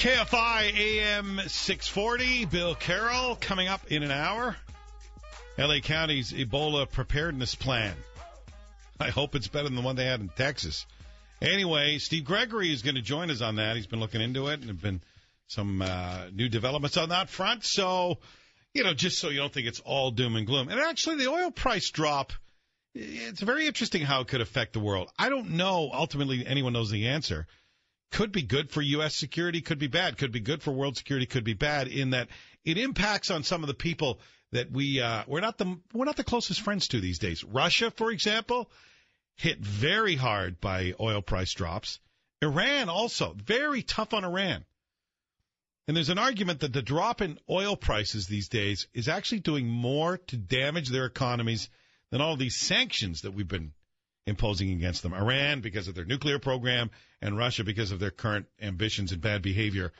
KFI AM 640. Bill Carroll coming up in an hour. LA County's Ebola preparedness plan. I hope it's better than the one they had in Texas. Anyway, Steve Gregory is going to join us on that. He's been looking into it and have been some uh, new developments on that front. So, you know, just so you don't think it's all doom and gloom. And actually, the oil price drop, it's very interesting how it could affect the world. I don't know. Ultimately, anyone knows the answer could be good for U.S. security, could be bad, could be good for world security, could be bad in that it impacts on some of the people that we uh, we're not the we're not the closest friends to these days. Russia, for example, hit very hard by oil price drops. Iran also very tough on Iran. And there's an argument that the drop in oil prices these days is actually doing more to damage their economies than all these sanctions that we've been imposing against them. Iran because of their nuclear program, and Russia because of their current ambitions and bad behavior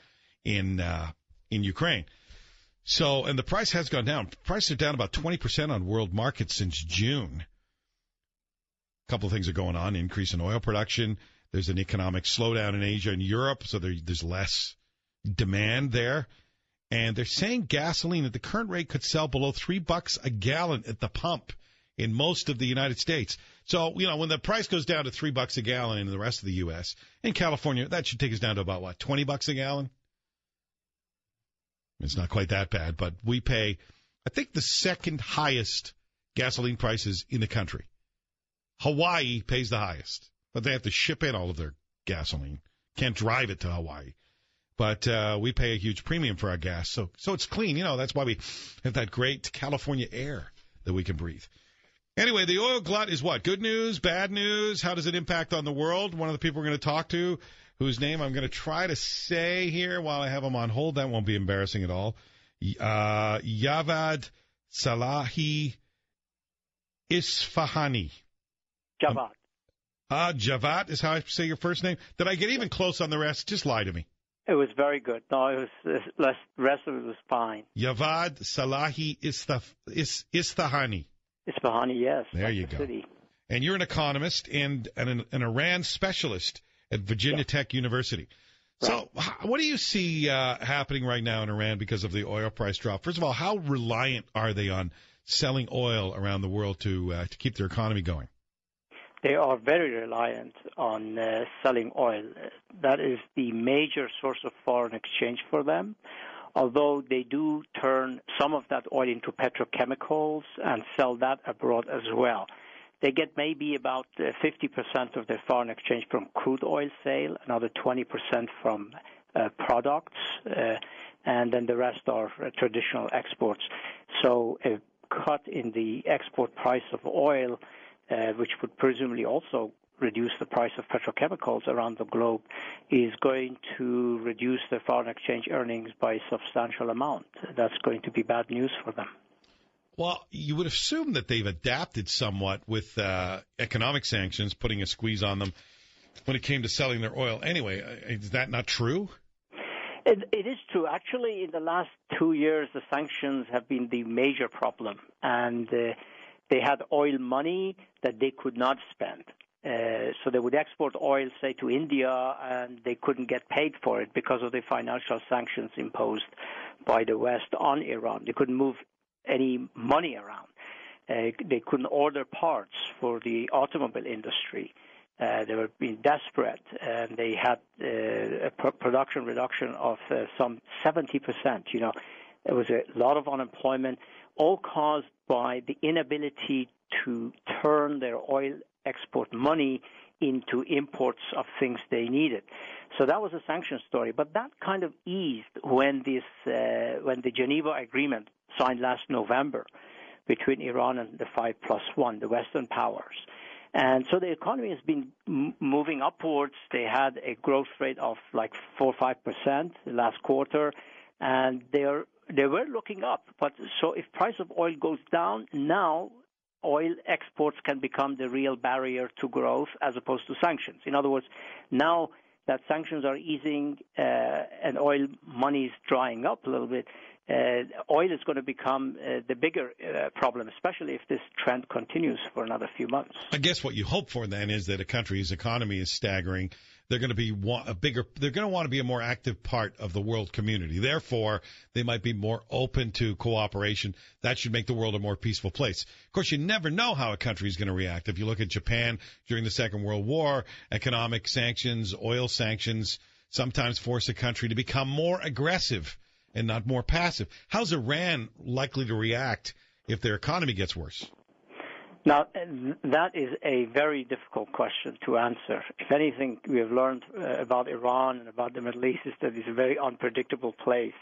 in uh, in Ukraine. So, and the price has gone down. Prices are down about 20% on world markets since June. A couple of things are going on: increase in oil production. There's an economic slowdown in Asia and Europe, so there, there's less demand there. And they're saying gasoline at the current rate could sell below three bucks a gallon at the pump in most of the United States. So, you know, when the price goes down to three bucks a gallon in the rest of the U.S., in California, that should take us down to about what, 20 bucks a gallon? It's not quite that bad, but we pay, I think, the second highest gasoline prices in the country. Hawaii pays the highest, but they have to ship in all of their gasoline. Can't drive it to Hawaii. But uh, we pay a huge premium for our gas, so so it's clean. You know that's why we have that great California air that we can breathe. Anyway, the oil glut is what? Good news, bad news? How does it impact on the world? One of the people we're going to talk to, whose name I'm going to try to say here while I have him on hold, that won't be embarrassing at all. Uh, Yavad Salahi Isfahani. Javad. Um, uh, Javad is how I say your first name. Did I get even close on the rest? Just lie to me. It was very good. No, it was the rest of it was fine. Yavad Salahi Isfahani. Isfahani, yes. There you the go. City. And you're an economist and an, an Iran specialist at Virginia yeah. Tech University. So, right. what do you see uh, happening right now in Iran because of the oil price drop? First of all, how reliant are they on selling oil around the world to uh, to keep their economy going? They are very reliant on uh, selling oil. That is the major source of foreign exchange for them although they do turn some of that oil into petrochemicals and sell that abroad as well. They get maybe about 50% uh, of their foreign exchange from crude oil sale, another 20% from uh, products, uh, and then the rest are uh, traditional exports. So a cut in the export price of oil, uh, which would presumably also reduce the price of petrochemicals around the globe is going to reduce their foreign exchange earnings by a substantial amount. That's going to be bad news for them. Well, you would assume that they've adapted somewhat with uh, economic sanctions, putting a squeeze on them when it came to selling their oil. Anyway, uh, is that not true? It, it is true. Actually, in the last two years, the sanctions have been the major problem, and uh, they had oil money that they could not spend. Uh, so they would export oil, say, to India, and they couldn't get paid for it because of the financial sanctions imposed by the West on Iran. They couldn't move any money around. Uh, they couldn't order parts for the automobile industry. Uh, they were being desperate, and they had uh, a production reduction of uh, some 70%. You know, there was a lot of unemployment, all caused by the inability to turn their oil export money into imports of things they needed. So that was a sanction story. But that kind of eased when this uh, when the Geneva Agreement signed last November between Iran and the five plus one, the Western powers. And so the economy has been m- moving upwards. They had a growth rate of like four or five percent last quarter, and they're they were looking up. But so if price of oil goes down now, oil exports can become the real barrier to growth as opposed to sanctions. In other words, now that sanctions are easing uh, and oil money is drying up a little bit, uh, oil is going to become uh, the bigger uh, problem, especially if this trend continues for another few months. I guess what you hope for then is that a country's economy is staggering, they're going to be a bigger. They're going to want to be a more active part of the world community. Therefore, they might be more open to cooperation. That should make the world a more peaceful place. Of course, you never know how a country is going to react. If you look at Japan during the Second World War, economic sanctions, oil sanctions, sometimes force a country to become more aggressive and not more passive. How's Iran likely to react if their economy gets worse? Now, that is a very difficult question to answer. If anything, we have learned uh, about Iran and about the Middle East is that it's a very unpredictable place.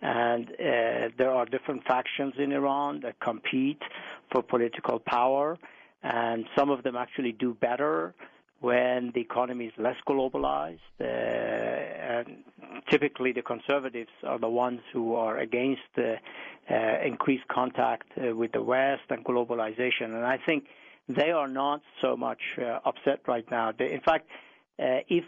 And uh, there are different factions in Iran that compete for political power, and some of them actually do better when the economy is less globalized. Uh, and typically, the conservatives are the ones who are against the uh, increased contact uh, with the West and globalization. And I think they are not so much uh, upset right now. They, in fact, uh, if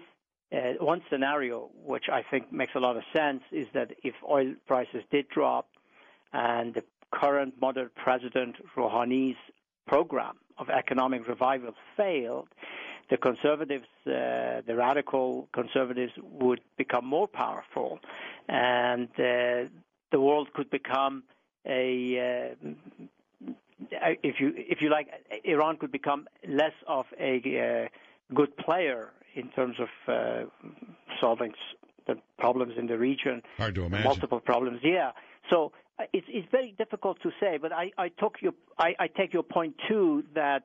uh, one scenario, which I think makes a lot of sense, is that if oil prices did drop and the current moderate president Rouhani's program of economic revival failed, the conservatives, uh, the radical conservatives, would become more powerful, and uh, the world could become a uh, if you if you like, Iran could become less of a uh, good player in terms of uh, solving the problems in the region. Hard to imagine. Multiple problems, yeah. So it's it's very difficult to say, but I I took your I, I take your point too that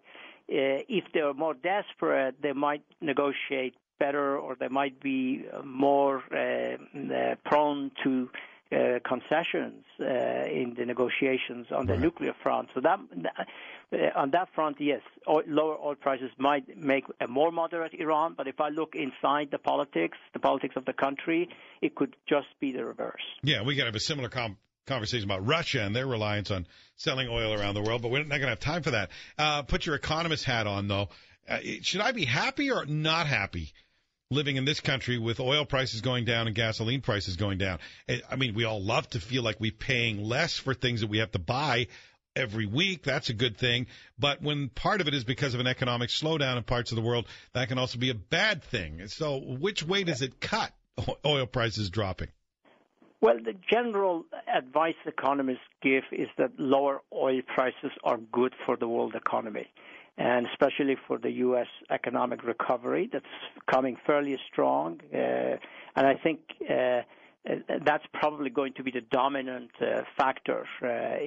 uh, if they're more desperate, they might negotiate better, or they might be more uh, prone to uh, concessions uh, in the negotiations on the Right. nuclear front. So that uh, on that front, yes, oil, lower oil prices might make a more moderate Iran. But if I look inside the politics, the politics of the country, it could just be the reverse. Yeah, we to have a similar com- conversation about Russia and their reliance on selling oil around the world, but we're not going to have time for that. Uh, put your economist hat on, though. Uh, should I be happy or not happy living in this country with oil prices going down and gasoline prices going down? Eh, I mean, we all love to feel like we're paying less for things that we have to buy every week. That's a good thing. But when part of it is because of an economic slowdown in parts of the world, that can also be a bad thing. So which way does it cut? Oil prices dropping. Well, the general advice economists give is that lower oil prices are good for the world economy, and especially for the U.S. economic recovery that's coming fairly strong. Uh, and I think uh, that's probably going to be the dominant uh, factor uh,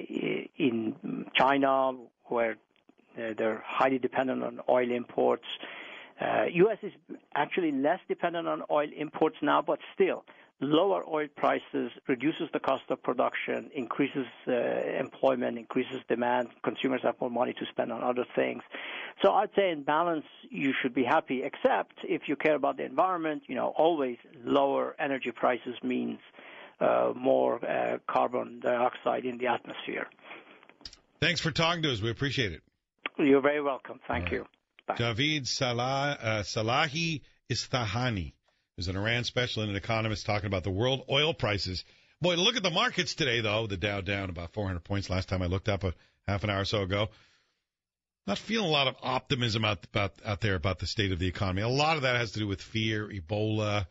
in China, where uh, they're highly dependent on oil imports. Uh, U.S. is actually less dependent on oil imports now, but still, lower oil prices reduces the cost of production, increases uh, employment, increases demand. Consumers have more money to spend on other things. So I'd say in balance, you should be happy. Except if you care about the environment, you know, always lower energy prices means uh, more uh, carbon dioxide in the atmosphere. Thanks for talking to us. We appreciate it. You're very welcome. Thank right. you. Bye. Javid Salah, uh, Salahi Istahani is an Iran special and an economist talking about the world oil prices. Boy, look at the markets today, though. The Dow down about 400 points last time I looked up a half an hour or so ago. Not feeling a lot of optimism out, about, out there about the state of the economy. A lot of that has to do with fear, Ebola,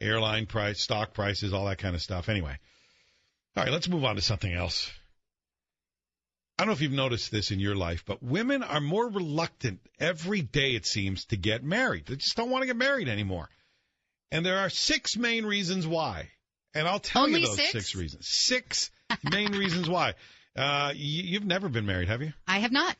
airline price, stock prices, all that kind of stuff. Anyway, all right, let's move on to something else. I don't know if you've noticed this in your life, but women are more reluctant every day, it seems, to get married. They just don't want to get married anymore. And there are six main reasons why. And I'll tell Only you those six? reasons. Six main reasons why. Uh, you, you've never been married, have you? I have not.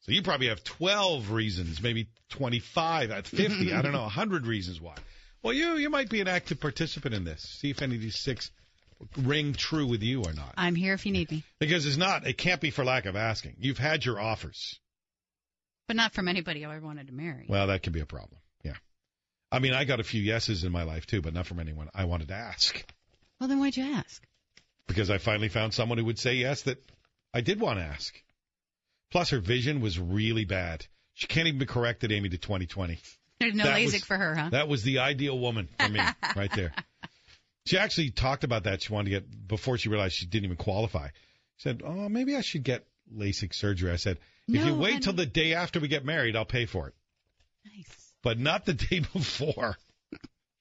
So you probably have 12 reasons, maybe 25, at 50, I don't know, 100 reasons why. Well, you you might be an active participant in this. See if any of these six ring true with you or not. I'm here if you need me, Because it's not, it can't be for lack of asking. You've had your offers. but not from anybody I wanted to marry. Well, that can be a problem. I mean, I got a few yeses in my life too, but not from anyone I wanted to ask. Well, then why'd you ask? Because I finally found someone who would say yes that I did want to ask. Plus, her vision was really bad. She can't even be corrected, Amy, to 2020. There's no That LASIK was- for her, huh? That was the ideal woman for me, right there. She actually talked about that. She wanted to get before she realized she didn't even qualify. She said, "Oh, maybe I should get LASIK surgery." I said, "If you wait till the day after we get married, I'll pay for it." Nice. But not the day before.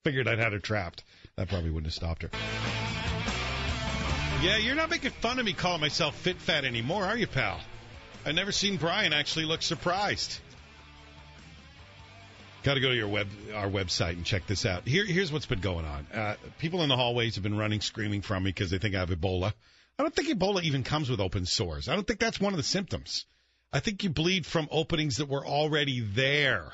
Figured I'd had her trapped. That probably wouldn't have stopped her. Yeah, you're not making fun of me calling myself fit fat anymore, are you, pal? I've never seen Brian actually look surprised. Got to go to your web, our website and check this out. Here, here's what's been going on. Uh, people in the hallways have been running, screaming from me because they think I have Ebola. I don't think Ebola even comes with open sores. I don't think that's one of the symptoms. I think you bleed from openings that were already there.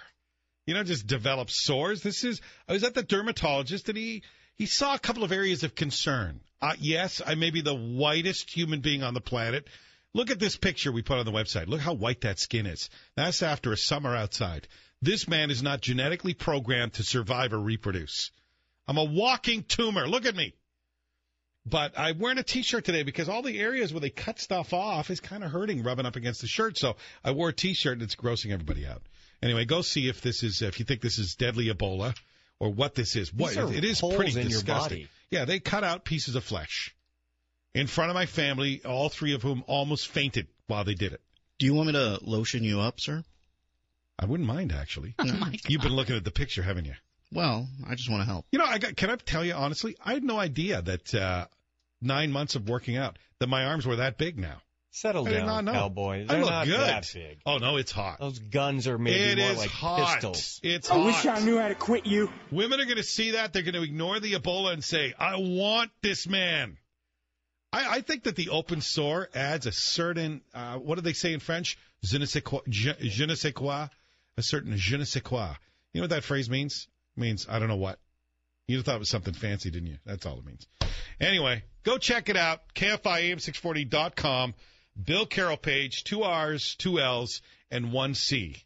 You know, just develop sores. This is. I was at the dermatologist and he he saw a couple of areas of concern. Uh, yes, I may be the whitest human being on the planet. Look at this picture we put on the website. Look how white that skin is. That's after a summer outside. This man is not genetically programmed to survive or reproduce. I'm a walking tumor. Look at me. But I'm wearing a t-shirt today because all the areas where they cut stuff off is kind of hurting rubbing up against the shirt. So I wore a t-shirt and it's grossing everybody out. Anyway, go see if this is if you think this is deadly Ebola or what this is. What These are it is holes pretty in your disgusting. body. Yeah, they cut out pieces of flesh in front of my family, all three of whom almost fainted while they did it. Do you want me to lotion you up, sir? I wouldn't mind actually. Oh my God. You've been looking at the picture, haven't you? Well, I just want to help. You know, I got, can I tell you honestly? I had no idea that uh, nine months of working out that my arms were that big now. Settle down, not know. cowboy. They're look not good. that big. Oh no, it's hot. Those guns are maybe It more is like hot. pistols. It's I hot. I wish I knew how to quit you. Women are going to see that. They're going to ignore the Ebola and say, I want this man. I, I think that the open sore adds a certain, uh, what do they say in French? Je ne sais quoi, je, je ne sais quoi, a certain je ne sais quoi. You know what that phrase means? It means, I don't know what. You thought it was something fancy, didn't you? That's all it means. Anyway, go check it out. KFIAM640.com. Bill Carroll page, two R's, two L's, and one C,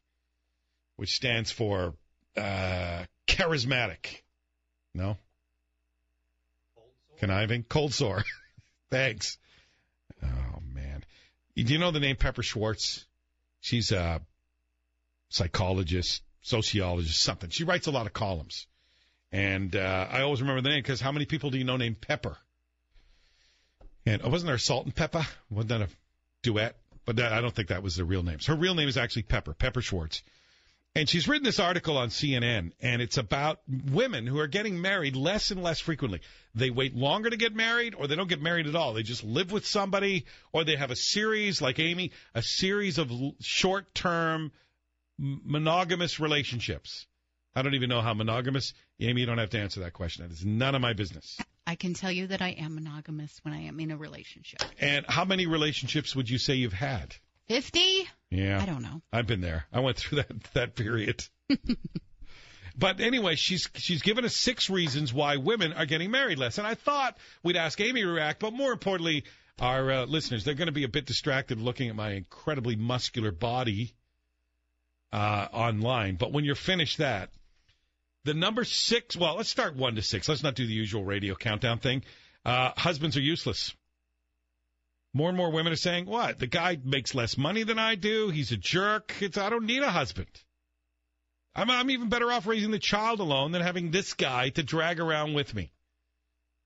which stands for uh, charismatic. No? Conniving? Cold sore. Thanks. Oh, man. Do you know the name Pepper Schwartz? She's a psychologist, sociologist, something. She writes a lot of columns. And uh, I always remember the name because how many people do you know named Pepper? And oh, wasn't there Salt and Pepper? Wasn't that a duet? But that, I don't think that was the real name. Her real name is actually Pepper, Pepper Schwartz. And she's written this article on CNN, and it's about women who are getting married less and less frequently. They wait longer to get married, or they don't get married at all. They just live with somebody, or they have a series, like Amy, a series of short term monogamous relationships. I don't even know how monogamous. Amy, you don't have to answer that question. That is none of my business. I can tell you that I am monogamous when I am in a relationship. And how many relationships would you say you've had? 50? Yeah. I don't know. I've been there. I went through that that period. but anyway, she's she's given us six reasons why women are getting married less, and I thought we'd ask Amy to react, but more importantly, our uh, listeners. They're going to be a bit distracted looking at my incredibly muscular body uh, online. But when you're finished that, the number six. Well, let's start one to six. Let's not do the usual radio countdown thing. Uh, husbands are useless. More and more women are saying, "What? The guy makes less money than I do. He's a jerk. It's I don't need a husband. I'm I'm even better off raising the child alone than having this guy to drag around with me."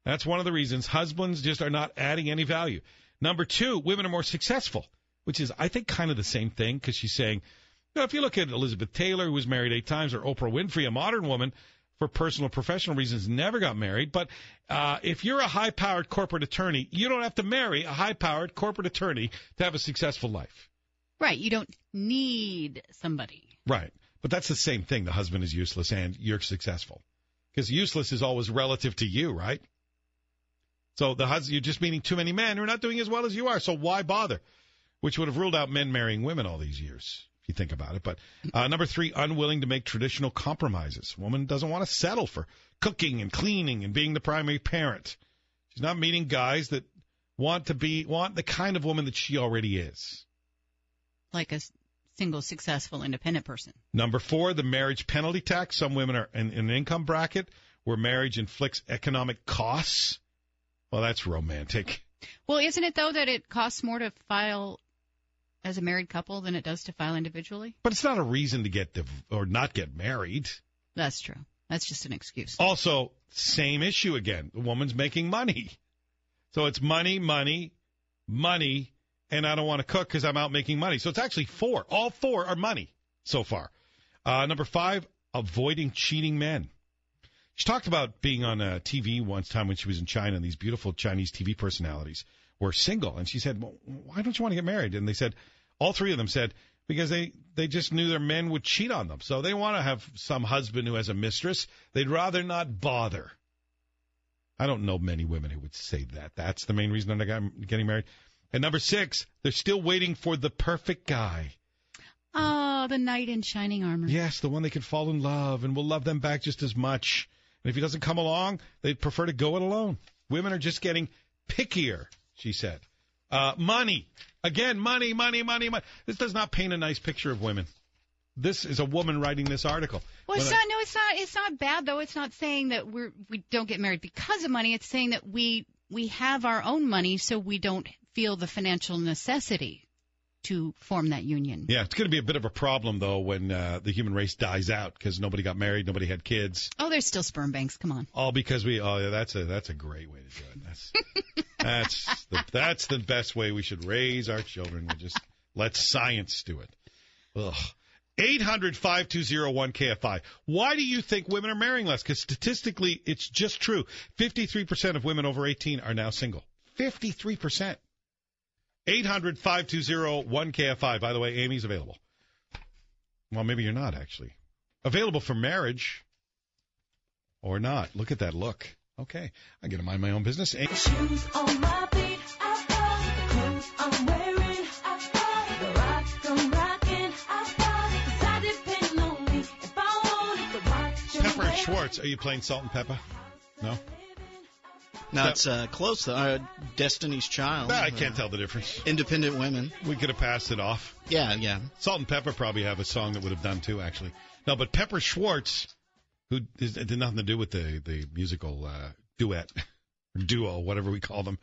That's one of the reasons husbands just are not adding any value. Number two, women are more successful, which is I think kind of the same thing because she's saying, know, if you look at Elizabeth Taylor, who was married eight times, or Oprah Winfrey, a modern woman, for personal professional reasons, never got married. But uh, if you're a high powered corporate attorney, you don't have to marry a high powered corporate attorney to have a successful life. Right. You don't need somebody. Right. But that's the same thing. The husband is useless and you're successful. Because useless is always relative to you, right? So the husband, you're just meeting too many men who are not doing as well as you are. So why bother? Which would have ruled out men marrying women all these years, if you think about it. But uh, number three, unwilling to make traditional compromises. Woman doesn't want to settle for cooking and cleaning and being the primary parent. She's not meeting guys that want to be want the kind of woman that she already is. Like a single successful independent person. Number four, the marriage penalty tax. Some women are in, in an income bracket where marriage inflicts economic costs. Well, that's romantic. Well, isn't it though that it costs more to file as a married couple than it does to file individually? But it's not a reason to get div- or not get married. That's true. That's just an excuse. Also, same issue again. The woman's making money. So it's money, money, money, and I don't want to cook because I'm out making money. So it's actually four. All four are money so far. Uh, number five, avoiding cheating men. She talked about being on a TV once time when she was in China, and these beautiful Chinese TV personalities were single. And she said, well, "Why don't you want to get married?" And they said, all three of them said, because they they just knew their men would cheat on them, so they want to have some husband who has a mistress. They'd rather not bother. I don't know many women who would say that. That's the main reason they're not getting married. And number six, they're still waiting for the perfect guy. Oh, the knight in shining armor. Yes, the one they can fall in love and will love them back just as much. And if he doesn't come along, they'd prefer to go it alone. Women are just getting pickier, she said. Uh, money. Again, money, money, money, money. This does not paint a nice picture of women. This is a woman writing this article. Well, it's When I- not. No, it's not. It's not bad though. It's not saying that we're we don't get married because of money. It's saying that we we have our own money, so we don't feel the financial necessity to form that union. Yeah, it's going to be a bit of a problem though when uh, the human race dies out because nobody got married, nobody had kids, Oh, there's still sperm banks. Come on. all because we. Oh, yeah, that's a that's a great way to do it. That's that's the that's the best way we should raise our children. We just let science do it. Ugh. 800 520 KFI. Why do you think women are marrying less? Because statistically, it's just true. 53% of women over 18 are now single. 53%. 800 520 KFI. By the way, Amy's available. Well, maybe you're not, actually. Available for marriage or not. Look at that look. Okay. I get to mind my own business. Shoes on my feet, I bought the clothes I'm wearing. I bought the rock I'm rocking. I bought 'cause I depend on me if I wanted to watch 'em Pepper and. Schwartz. Are you playing Salt and Pepper? No? No, it's uh, close. though. Uh, Destiny's Child. I can't uh, tell the difference. Independent women. We could have passed it off. Yeah, yeah. Salt and Pepper probably have a song that would have done too, actually. No, but Pepper Schwartz, who is, did nothing to do with the the musical uh, duet, duo, whatever we call them.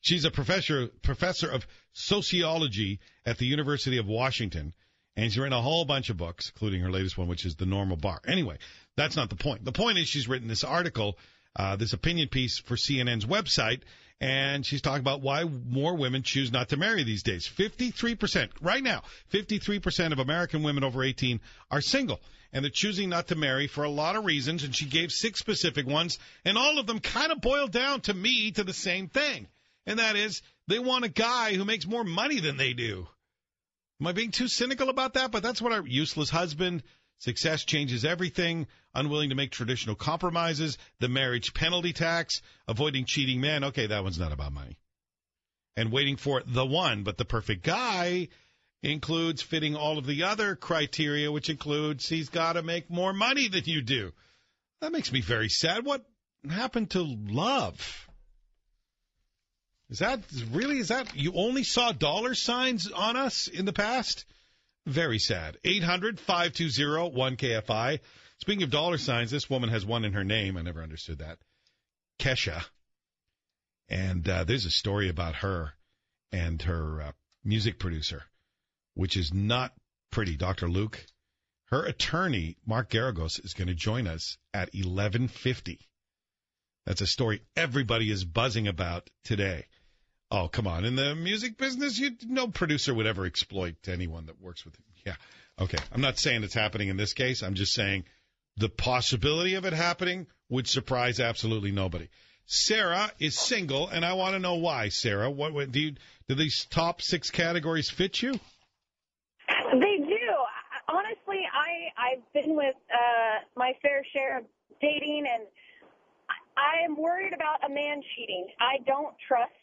She's a professor professor of sociology at the University of Washington, and she's written a whole bunch of books, including her latest one, which is The Normal Bar. Anyway, that's not the point. The point is she's written this article, uh, this opinion piece for CNN's website, and she's talking about why more women choose not to marry these days. 53%, right now, 53% of American women over 18 are single, and they're choosing not to marry for a lot of reasons, and she gave six specific ones, and all of them kind of boil down to me to the same thing, and that is they want a guy who makes more money than they do. Am I being too cynical about that? But that's what our useless husband, success changes everything, unwilling to make traditional compromises, the marriage penalty tax, avoiding cheating men. Okay, that one's not about money. And waiting for the one, but the perfect guy includes fitting all of the other criteria, which includes he's got to make more money than you do. That makes me very sad. What happened to love? Is that really? Is that you only saw dollar signs on us in the past? Very sad. 800 520 1KFI. Speaking of dollar signs, this woman has one in her name. I never understood that. Kesha. And uh, there's a story about her and her uh, music producer, which is not pretty. Dr. Luke, her attorney, Mark Geragos, is going to join us at 1150. That's a story everybody is buzzing about today. Oh, come on. In the music business, you no producer would ever exploit anyone that works with him. Yeah. Okay. I'm not saying it's happening in this case. I'm just saying the possibility of it happening would surprise absolutely nobody. Sarah is single, and I want to know why. Sarah, what, what do you do? These top six categories fit you? They do. I- Honestly, I I've been with uh, my fair share of dating, and I- am worried about a man cheating. I don't trust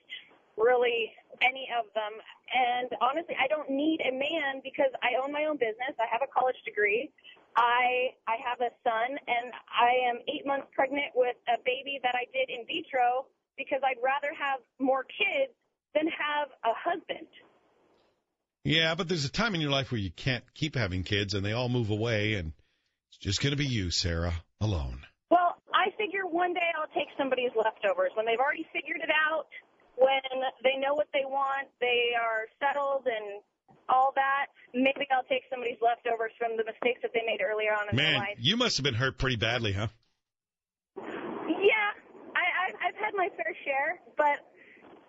really any of them, and honestly, I don't need a man because I own my own business. I have a college degree. I I have a son, and I am eight months pregnant with a baby that I did in vitro because I'd rather have more kids than have a husband. Yeah, but there's a time in your life where you can't keep having kids, and they all move away, and just going to be you, Sarah, alone. Well, I figure one day I'll take somebody's leftovers when they've already figured it out, when they know what they want, they are settled and all that. Maybe I'll take somebody's leftovers from the mistakes that they made earlier on in their Man, life. you must have been hurt pretty badly, huh? Yeah, I, I I've had my fair share, but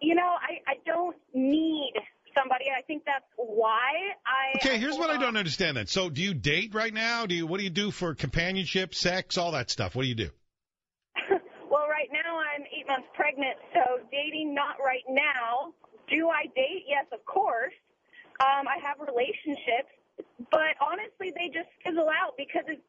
you know, I I don't need somebody. I think that's why I. Okay, here's what I don't understand then. So, do you date right now? Do you what do you do for companionship, sex, all that stuff? What do you do? well, right now I'm eight months pregnant, so dating not right now. Do I date? Yes, of course. Um, I have relationships, but honestly, they just fizzle out because it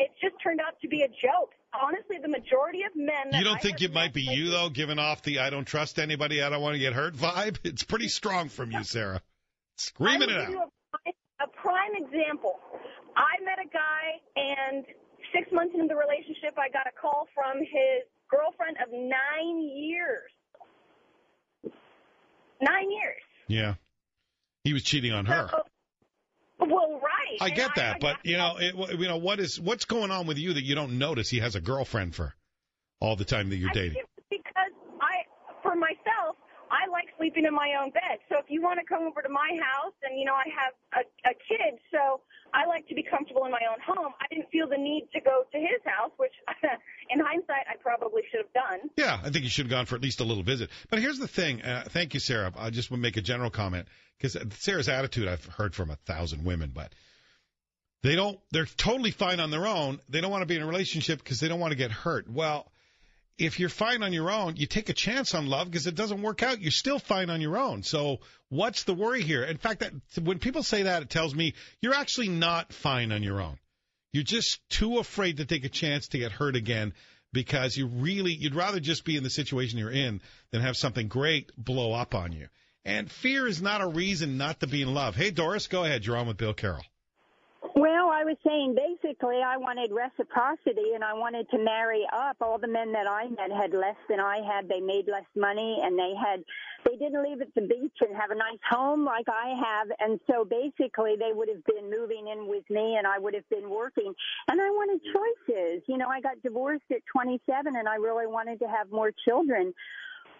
it just turned out to be a joke. Honestly, the majority of men. That You don't I think it might be you though, giving off the "I don't trust anybody, I don't want to get hurt" vibe? It's pretty strong from you, Sarah. Screaming it out. a, a prime example. I met a guy, and six months into the relationship, I got a call from his girlfriend of nine years. Nine years. Yeah, he was cheating on her. So- well, right. I And get that, I but got- you know, it, you know what is what's going on with you that you don't notice he has a girlfriend for all the time that you're I dating? think it's because I, for myself, I like sleeping in my own bed. So if you want to come over to my house, and you know I have a, a kid, so I like to be comfortable in my own home. I didn't feel the need to go to his house, which, in hindsight, I probably should have done. Yeah, I think you should have gone for at least a little visit. But here's the thing. Uh, thank you, Sarah. I just want to make a general comment because Sarah's attitude I've heard from a thousand women, but they don't. They're totally fine on their own. They don't want to be in a relationship because they don't want to get hurt. Well, if you're fine on your own, you take a chance on love because it doesn't work out. You're still fine on your own. So what's the worry here? In fact, that when people say that, it tells me you're actually not fine on your own. You're just too afraid to take a chance to get hurt again because you really you'd rather just be in the situation you're in than have something great blow up on you. And fear is not a reason not to be in love. Hey Doris, go ahead. You're on with Bill Carroll. I was saying basically I wanted reciprocity and I wanted to marry up. All the men that I met had less than I had. They made less money and they had, they didn't live at the beach and have a nice home like I have. And so basically they would have been moving in with me and I would have been working. And I wanted choices. You know, I got divorced at 27 and I really wanted to have more children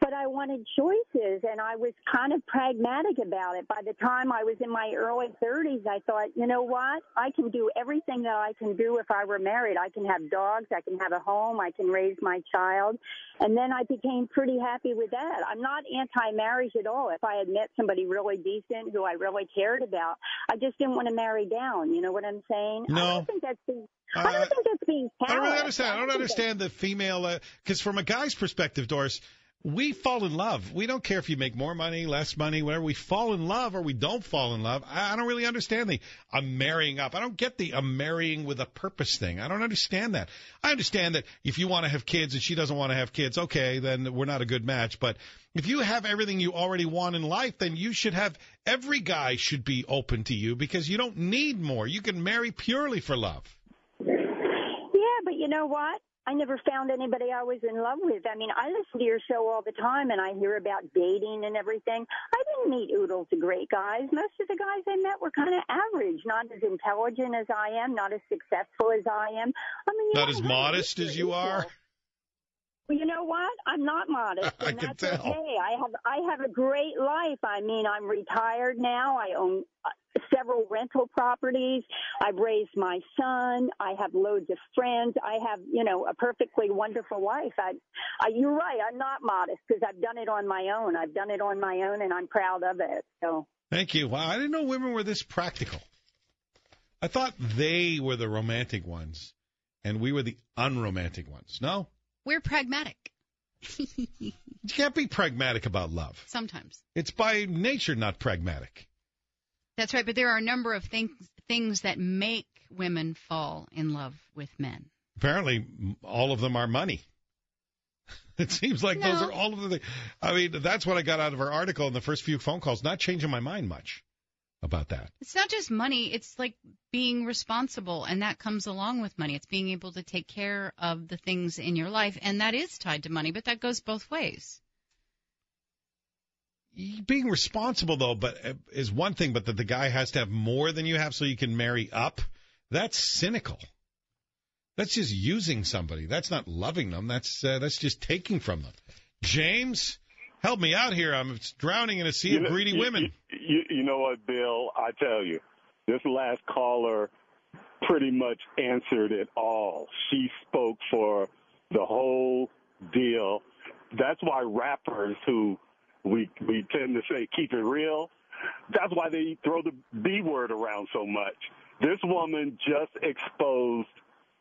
but I wanted choices and I was kind of pragmatic about it. By the time I was in my early 30s, I thought, you know what? I can do everything that I can do if I were married. I can have dogs, I can have a home, I can raise my child. And then I became pretty happy with that. I'm not anti-marriage at all. If I had met somebody really decent who I really cared about, I just didn't want to marry down. You know what I'm saying? I No. don't think that's being, I Uh, don't think that's being I don't really understand. I don't understand the female because from a guy's perspective, Doris, we fall in love. We don't care if you make more money, less money, whatever. We fall in love or we don't fall in love. I, I don't really understand the I'm marrying up. I don't get the I'm marrying with a purpose thing. I don't understand that. I understand that if you want to have kids and she doesn't want to have kids, okay, then we're not a good match. But if you have everything you already want in life, then you should have every guy should be open to you because you don't need more. You can marry purely for love. Yeah, but you know what? I never found anybody I was in love with. I mean, I listen to your show all the time and I hear about dating and everything. I didn't meet oodles of great guys. Most of the guys I met were kind of average, not as intelligent as I am, not as successful as I am. I mean, Not as modest as you are. Well, you know what? I'm not modest, I and can that's tell. okay. I have I have a great life. I mean, I'm retired now. I own several rental properties. I've raised my son. I have loads of friends. I have, you know, a perfectly wonderful life. I, I you're right. I'm not modest because I've done it on my own. I've done it on my own, and I'm proud of it. So. Thank you. Wow, I didn't know women were this practical. I thought they were the romantic ones, and we were the unromantic ones. No, We're pragmatic. you can't be pragmatic about love. Sometimes. It's by nature not pragmatic. That's right, but there are a number of things things that make women fall in love with men. Apparently, all of them are money. It seems like those are all of the. things. I mean, that's what I got out of her article in the first few phone calls. Not changing my mind much about that. It's not just money, it's like being responsible and that comes along with money. It's being able to take care of the things in your life and that is tied to money, but that goes both ways. Being responsible though but uh, is one thing but that the guy has to have more than you have so you can marry up that's cynical that's just using somebody that's not loving them that's uh, that's just taking from them james help me out here i'm drowning in a sea of know- greedy you- women You, you know what, Bill? I tell you, this last caller pretty much answered it all. She spoke for the whole deal. That's why rappers who we we tend to say keep it real. That's why they throw the B word around so much. This woman just exposed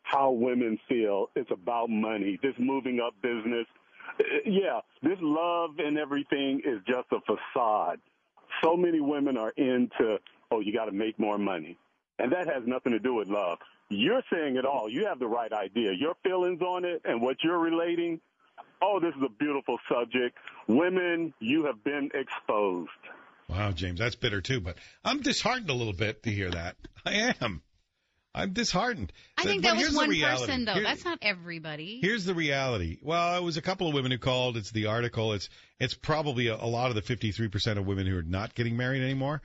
how women feel. It's about money. This moving up business. Yeah, this love and everything is just a facade. So many women are into, oh, you got to make more money. And that has nothing to do with love. You're saying it all. You have the right idea. Your feelings on it and what you're relating. Oh, this is a beautiful subject. Women, you have been exposed. Wow, James, that's bitter too. But I'm disheartened a little bit to hear that. I am. I'm disheartened. I think but that was one person, though. Here- That's not everybody. Here's the reality. Well, it was a couple of women who called. It's the article. It's it's probably a, a lot of the 53% of women who are not getting married anymore.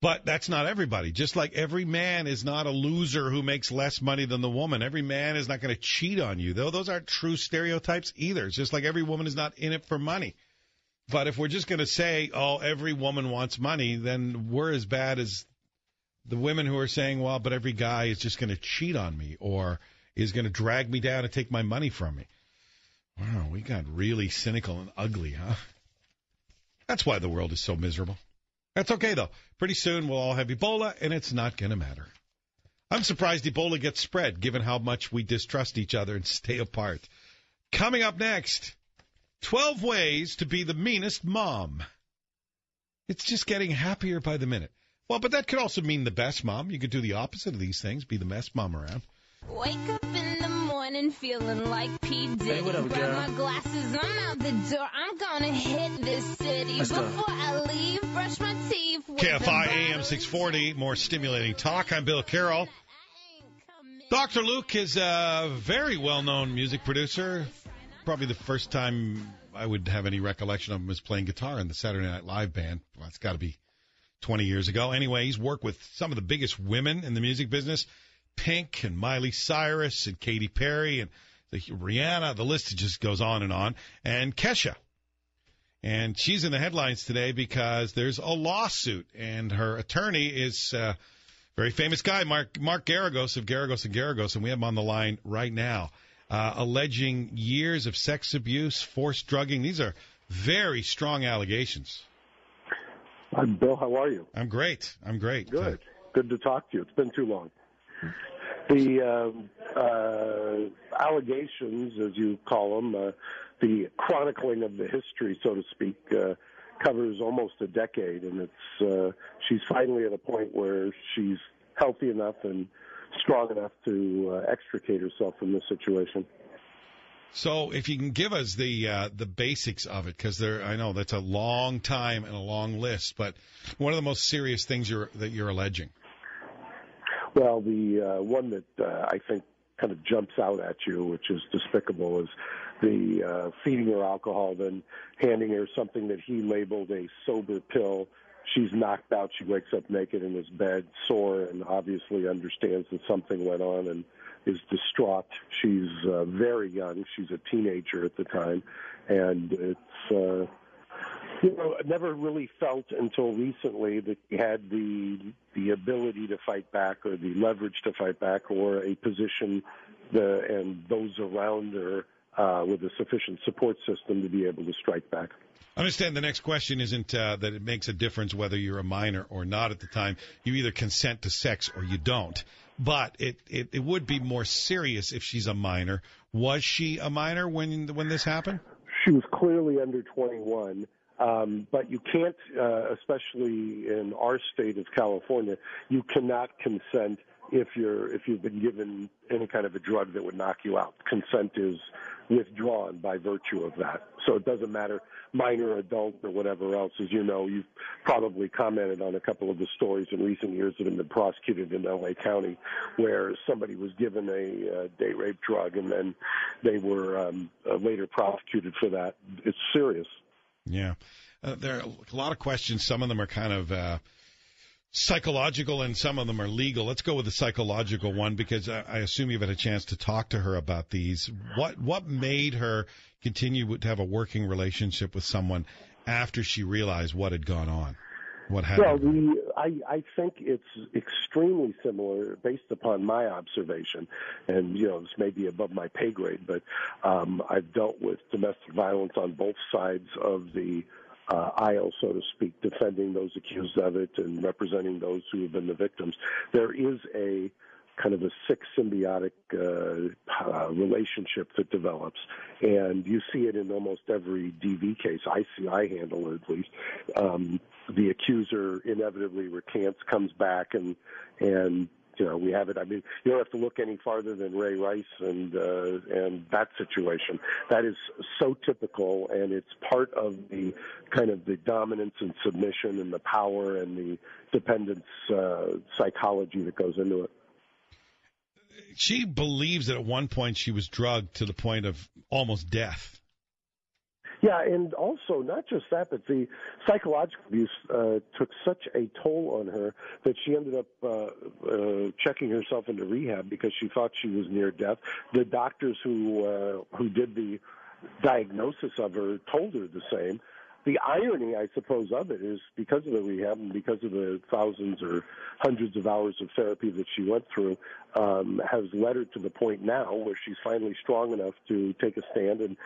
But that's not everybody. Just like every man is not a loser who makes less money than the woman. Every man is not going to cheat on you. Though those aren't true stereotypes either. It's just like every woman is not in it for money. But if we're just going to say, "Oh, every woman wants money," then we're as bad as the women who are saying, "Well, but every guy is just going to cheat on me or is going to drag me down and take my money from me." Wow, we got really cynical and ugly, huh? That's why the world is so miserable. That's okay though. Pretty soon we'll all have Ebola, and it's not going to matter. I'm surprised Ebola gets spread, given how much we distrust each other and stay apart. Coming up next, 12 ways to be the meanest mom. It's just getting happier by the minute. Well, but that could also mean the best mom. You could do the opposite of these things, be the best mom around. Wake up in the morning feeling like P. Diddy. Hey, what up, Grab my glasses, I'm out the door. I'm gonna hit this city. Let's go. Before I leave, brush my teeth. KFI AM 640, more stimulating talk. I'm Bill Carroll. Dr. Luke is a very well known music producer. Probably the first time I would have any recollection of him was playing guitar in the Saturday Night Live band. Well, it's got to be 20 years ago. Anyway, he's worked with some of the biggest women in the music business Pink and Miley Cyrus and Katy Perry and the, Rihanna. The list just goes on and on. And Kesha. And she's in the headlines today because there's a lawsuit, and her attorney is a very famous guy, Mark Mark Geragos of Geragos and Geragos, and we have him on the line right now, uh, alleging years of sex abuse, forced drugging. These are very strong allegations. I'm Bill. How are you? I'm great. I'm great. Uh, Good. Good to talk to you. It's been too long. The um, uh, allegations, as you call them, uh, the chronicling of the history, so to speak, uh, covers almost a decade, and it's uh, she's finally at a point where she's healthy enough and strong enough to uh, extricate herself from this situation. So, if you can give us the uh, the basics of it, because there, I know that's a long time and a long list, but one of the most serious things you're that you're alleging. Well, the uh, one that uh, I think kind of jumps out at you, which is despicable, is the uh, feeding her alcohol, then handing her something that he labeled a sober pill. She's knocked out. She wakes up naked in his bed, sore, and obviously understands that something went on and is distraught. She's uh, very young. She's a teenager at the time, and it's. Uh, you know, never really felt until recently that he had the the ability to fight back or the leverage to fight back or a position the, and those around her uh, with a sufficient support system to be able to strike back. I understand the next question isn't uh, that it makes a difference whether you're a minor or not at the time. You either consent to sex or you don't. But it, it, it would be more serious if she's a minor. Was she a minor when when this happened? She was clearly under 21. Um, but you can't, uh, especially in our state of California, you cannot consent if you're if you've been given any kind of a drug that would knock you out. Consent is withdrawn by virtue of that. So it doesn't matter minor, adult, or whatever else. As you know, you've probably commented on a couple of the stories in recent years that have been prosecuted in LA County, where somebody was given a uh, date rape drug and then they were um, uh, later prosecuted for that. It's serious. Yeah. Uh, there are a lot of questions. Some of them are kind of uh, psychological and some of them are legal. Let's go with the psychological one because I, I assume you've had a chance to talk to her about these. What what made her continue to have a working relationship with someone after she realized what had gone on? What happened? Well, the, I, I think it's extremely similar based upon my observation, and you know this may be above my pay grade, but um, I've dealt with domestic violence on both sides of the uh, aisle, so to speak, defending those accused of it and representing those who have been the victims. There is a kind of a sick symbiotic uh, uh, relationship that develops, and you see it in almost every DV case I see. I handle at least. Um, the accuser inevitably recants, comes back, and and you know we have it. I mean, you don't have to look any farther than Ray Rice and uh, and that situation. That is so typical, and it's part of the kind of the dominance and submission and the power and the dependence uh, psychology that goes into it. She believes that at one point she was drugged to the point of almost death. Yeah, and also not just that, but the psychological abuse uh, took such a toll on her that she ended up uh, uh, checking herself into rehab because she thought she was near death. The doctors who uh, who did the diagnosis of her told her the same. The irony, I suppose, of it is because of the rehab and because of the thousands or hundreds of hours of therapy that she went through, um, has led her to the point now where she's finally strong enough to take a stand and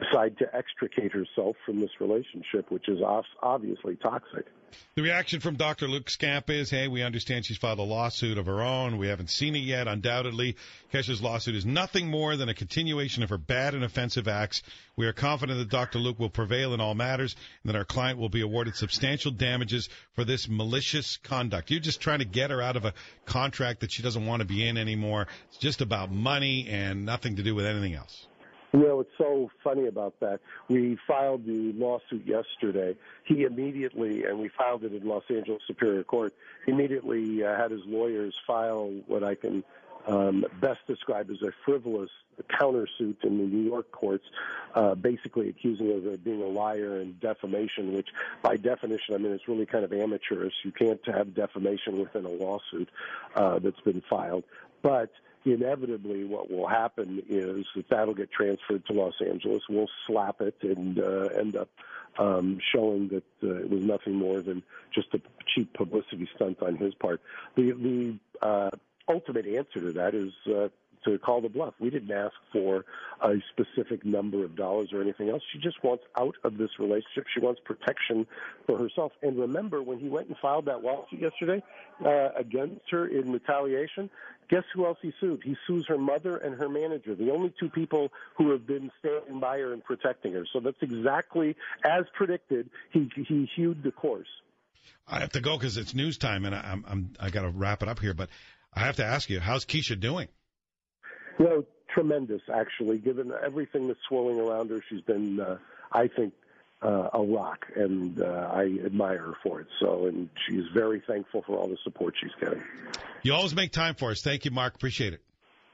decide to extricate herself from this relationship, which is obviously toxic. The reaction from Dr. Luke's camp is, hey, we understand she's filed a lawsuit of her own. We haven't seen it yet. Undoubtedly, Kesha's lawsuit is nothing more than a continuation of her bad and offensive acts. We are confident that Dr. Luke will prevail in all matters and that our client will be awarded substantial damages for this malicious conduct. You're just trying to get her out of a contract that she doesn't want to be in anymore. It's just about money and nothing to do with anything else. You know, it's so funny about that. We filed the lawsuit yesterday. He immediately, and we filed it in Los Angeles Superior Court, immediately uh, had his lawyers file what I can um, best described as a frivolous countersuit in the New York courts, uh, basically accusing her of being a liar and defamation, which by definition, I mean, it's really kind of amateurish. You can't have defamation within a lawsuit uh, that's been filed. But inevitably what will happen is that that'll get transferred to Los Angeles. We'll slap it and uh, end up um, showing that uh, it was nothing more than just a cheap publicity stunt on his part. The the uh, ultimate answer to that is uh, to call the bluff. We didn't ask for a specific number of dollars or anything else. She just wants out of this relationship. She wants protection for herself. And remember, when he went and filed that lawsuit yesterday uh, against her in retaliation, guess who else he sued? He sues her mother and her manager, the only two people who have been standing by her and protecting her. So that's exactly as predicted. He he hewed the course. I have to go because it's news time and I, I'm, I'm I got to wrap it up here. But I have to ask you, how's Kesha doing? Well, tremendous actually. Given everything that's swirling around her, she's been, uh, I think, uh, a rock, and uh, I admire her for it. So, and she's very thankful for all the support she's getting. You always make time for us. Thank you, Mark. Appreciate it.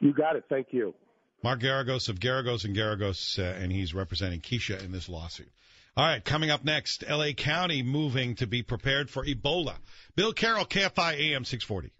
You got it. Thank you. Mark Geragos of Geragos and Geragos, uh, and he's representing Kesha in this lawsuit. All right, coming up next, L.A. County moving to be prepared for Ebola. Bill Carroll, KFI AM 640.